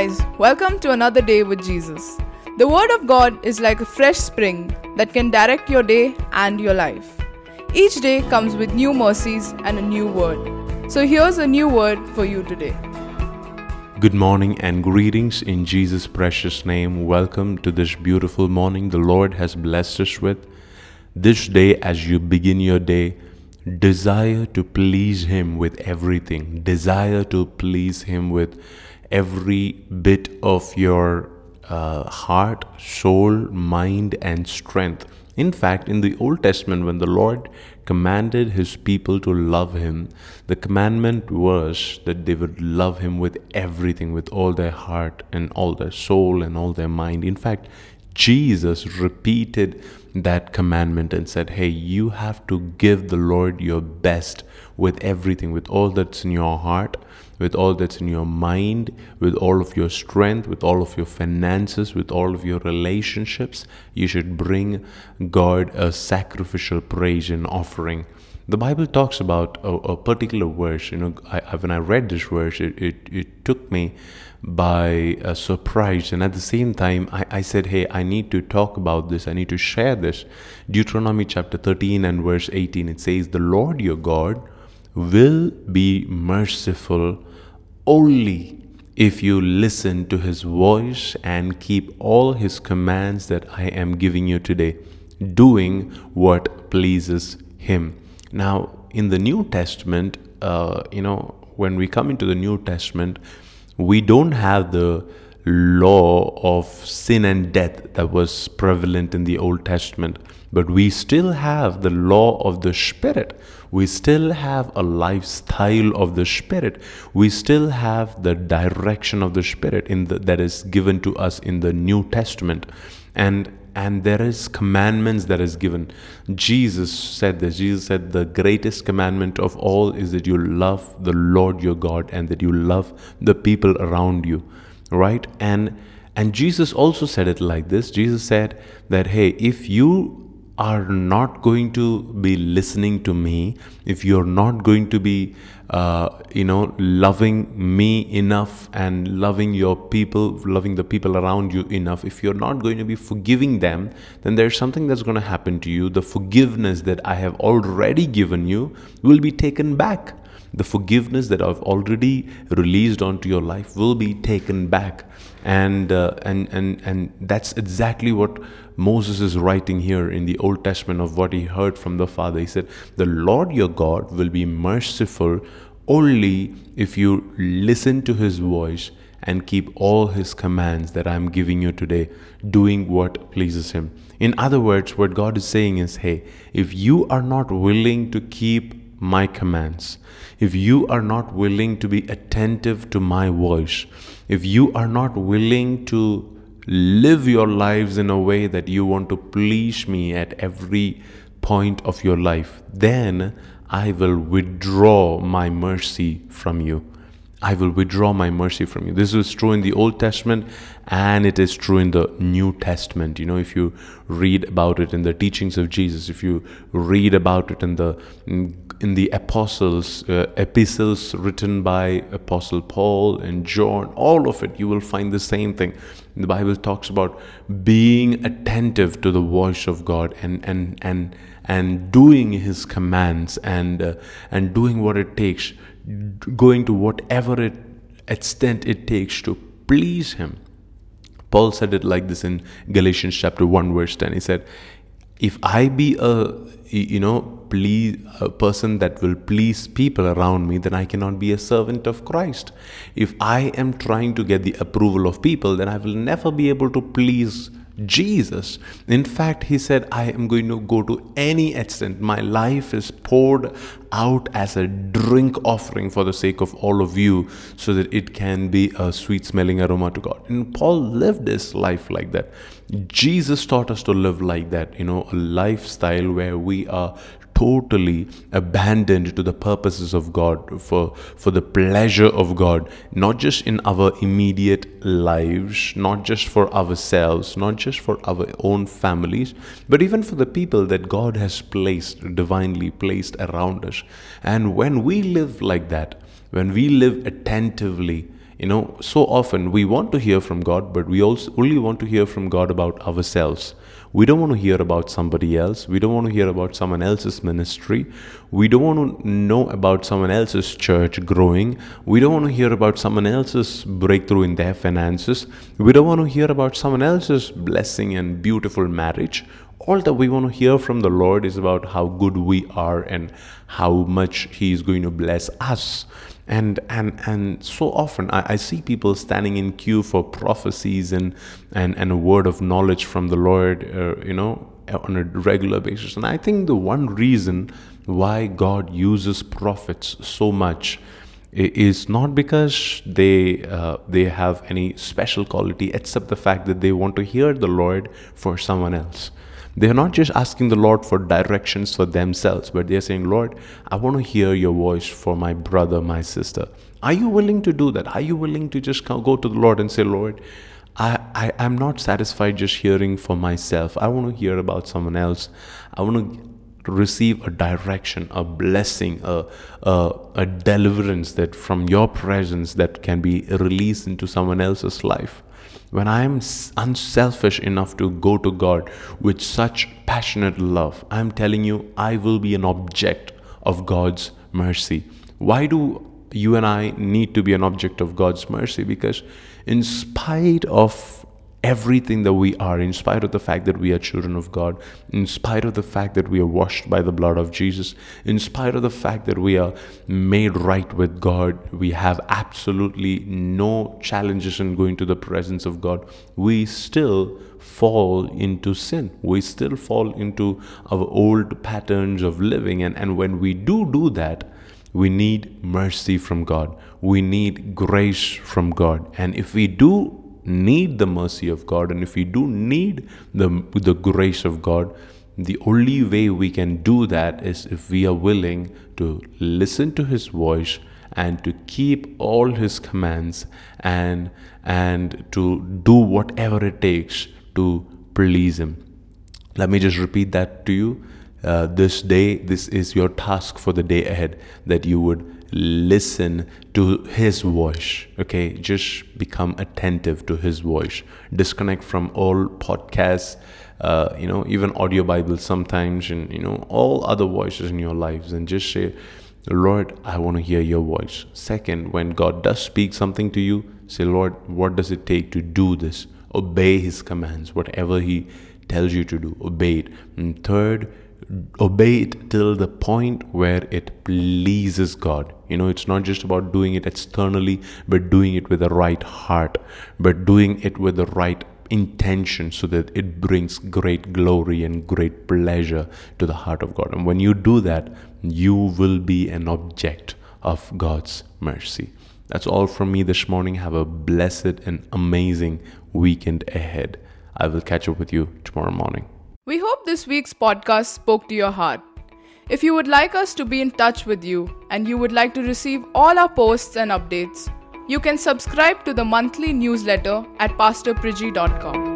guys, welcome to another day with Jesus. The Word of God is like a fresh spring that can direct your day and your life. Each day comes with new mercies and a new word. So here's a new word for you today. Good morning and greetings in Jesus' precious name. Welcome to this beautiful morning the Lord has blessed us with. This day, as you begin your day, desire to please Him with everything, desire to please Him with every bit of your uh, heart, soul, mind, and strength. In fact, in the Old Testament, when the Lord commanded his people to love him, the commandment was that they would love him with everything, with all their heart and all their soul and all their mind. In fact, Jesus repeated that commandment and said, Hey, you have to give the Lord your best with everything, with all that's in your heart, with all that's in your mind, with all of your strength, with all of your finances, with all of your relationships. You should bring God a sacrificial praise and offering. The Bible talks about a, a particular verse. You know, I, when I read this verse, it, it, it took me by a surprise. And at the same time, I, I said, Hey, I need to talk about this. I need to share this. Deuteronomy chapter 13 and verse 18, it says, The Lord your God will be merciful only if you listen to his voice and keep all his commands that I am giving you today, doing what pleases him. Now, in the New Testament, uh, you know, when we come into the New Testament, we don't have the law of sin and death that was prevalent in the Old Testament, but we still have the law of the Spirit. We still have a lifestyle of the Spirit. We still have the direction of the Spirit in the, that is given to us in the New Testament. And and there is commandments that is given jesus said this jesus said the greatest commandment of all is that you love the lord your god and that you love the people around you right? And and jesus also said it like this. Jesus said that hey if you are not going to be listening to me if you're not going to be uh, you know loving me enough and loving your people loving the people around you enough if you're not going to be forgiving them then there's something that's going to happen to you. The forgiveness that i have already given you will be taken back the forgiveness that I've already released onto your life will be taken back. And, uh, and, and, and that's exactly what Moses is writing here in the Old Testament of what he heard from the Father. He said, The Lord your God will be merciful only if you listen to his voice and keep all his commands that I'm giving you today, doing what pleases him. In other words, what God is saying is, hey, if you are not willing to keep my commands, if you are not willing to be attentive to my voice, if you are not willing to live your lives in a way that you want to please me at every point of your life, then I will withdraw my mercy from you. I will withdraw my mercy from you. This is true in the Old Testament and it is true in the New Testament. You know, if you read about it in the teachings of Jesus, if you read about it in the in the apostles uh, epistles written by apostle Paul and John, all of it you will find the same thing. The Bible talks about being attentive to the voice of God and and and and doing his commands and uh, and doing what it takes going to whatever it, extent it takes to please Him. Paul said it like this in Galatians chapter 1, verse 10. He said, If I be a you know please a person that will please people around me then i cannot be a servant of christ if i am trying to get the approval of people then i will never be able to please Jesus. In fact, he said, I am going to go to any extent. My life is poured out as a drink offering for the sake of all of you, so that it can be a sweet smelling aroma to God. And Paul lived his life like that. Jesus taught us to live like that, you know, a lifestyle where we are totally abandoned to the purposes of God, for, for the pleasure of God, not just in our immediate lives, not just for ourselves, not just for our own families, but even for the people that God has placed, divinely placed around us. And when we live like that, when we live attentively, you know so often we want to hear from god but we also only want to hear from god about ourselves. We don't want to hear about somebody else. We don't want to hear about someone else's ministry. We don't want to know about someone else's church growing. We don't want to hear about someone else's breakthrough in their finances. We don't want to hear about someone else's blessing and beautiful marriage all that we want to hear from the Lord is about how good we are and how much He is going to bless us. And and and so often I, I see people standing in queue for prophecies and and and a word of knowledge from the Lord, uh, you know, on a regular basis. And I think the one reason why God uses prophets so much is not because they uh, they have any special quality except the fact that they want to hear the Lord for someone else they are not just asking the Lord for directions for themselves, but they are saying, Lord, I want to hear your voice for my brother, my sister. Are you willing to do that? Are you willing to just go to the Lord and say, Lord, I, I, I'm not satisfied just hearing for myself. I want to hear about someone else. I want to receive a direction, a blessing, a, a, a deliverance that from your presence that can be released into someone else's life when I am unselfish enough to go to God with such passionate love, I'm telling you, I will be an object of God's mercy. Why do you and I need to be an object of God's mercy? Because, in spite of everything that we are, in spite of the fact that we are children of God, in spite of the fact that we are washed by the blood of Jesus, in spite of the fact that we are made right with God, we have absolutely no challenges in going to the presence of God, we still fall into sin. We still fall into our old patterns of living. And, and when we do do that, we need mercy from God. We need grace from God. And if we do need the mercy of God, and if we do need the, the grace of God, the only way we can do that is if we are willing to listen to His voice and to keep all His commands and and to do whatever it takes to please Him. Let me just repeat that to you. Uh, this day, this is your task for the day ahead that you would listen to his voice okay? Just become attentive to his voice. Disconnect from all podcasts uh, you know even audio bibles sometimes and you know all other voices in your lives and just say lord i want to hear your voice. Second when god does speak something to you say lord what does it take to do this? Obey his commands whatever he tells you to do obey it. And third obey it till the point where it pleases God. You know, it's not just about doing it externally, but doing it with the right heart, but doing it with the right intention so that it brings great glory and great pleasure to the heart of God. And when you do that, you will be an object of God's mercy. That's all from me this morning. Have a blessed and amazing weekend ahead. I will catch up with you tomorrow morning. We hope this week's podcast spoke to your heart. If you would like us to be in touch with you and you would like to receive all our posts and updates, you can subscribe to the monthly newsletter at pastorpriji.com.